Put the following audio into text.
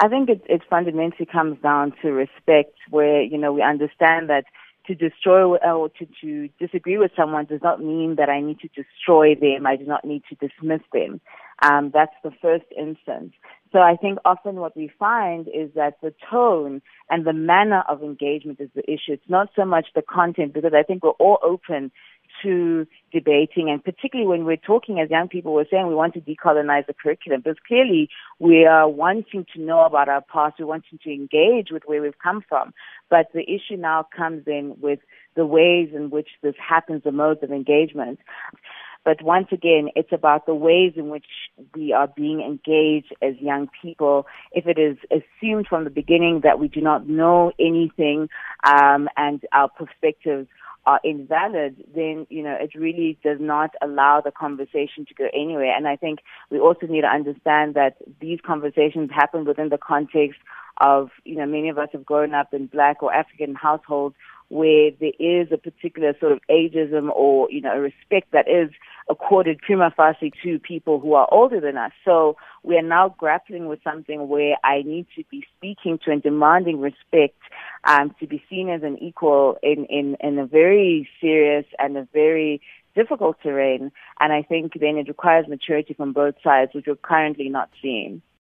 I think it, it fundamentally comes down to respect where, you know, we understand that to destroy or to, to disagree with someone does not mean that I need to destroy them. I do not need to dismiss them. Um, that's the first instance. So I think often what we find is that the tone and the manner of engagement is the issue. It's not so much the content because I think we're all open to debating and particularly when we're talking as young people, we're saying we want to decolonize the curriculum because clearly we are wanting to know about our past, we're wanting to engage with where we've come from. But the issue now comes in with the ways in which this happens, the modes of engagement. But once again, it's about the ways in which we are being engaged as young people. If it is assumed from the beginning that we do not know anything um, and our perspectives are invalid, then, you know, it really does not allow the conversation to go anywhere. And I think we also need to understand that these conversations happen within the context of, you know, many of us have grown up in black or African households where there is a particular sort of ageism or, you know, respect that is accorded prima facie to people who are older than us. So we are now grappling with something where I need to be speaking to and demanding respect um, to be seen as an equal in, in, in a very serious and a very difficult terrain. And I think then it requires maturity from both sides, which we're currently not seeing.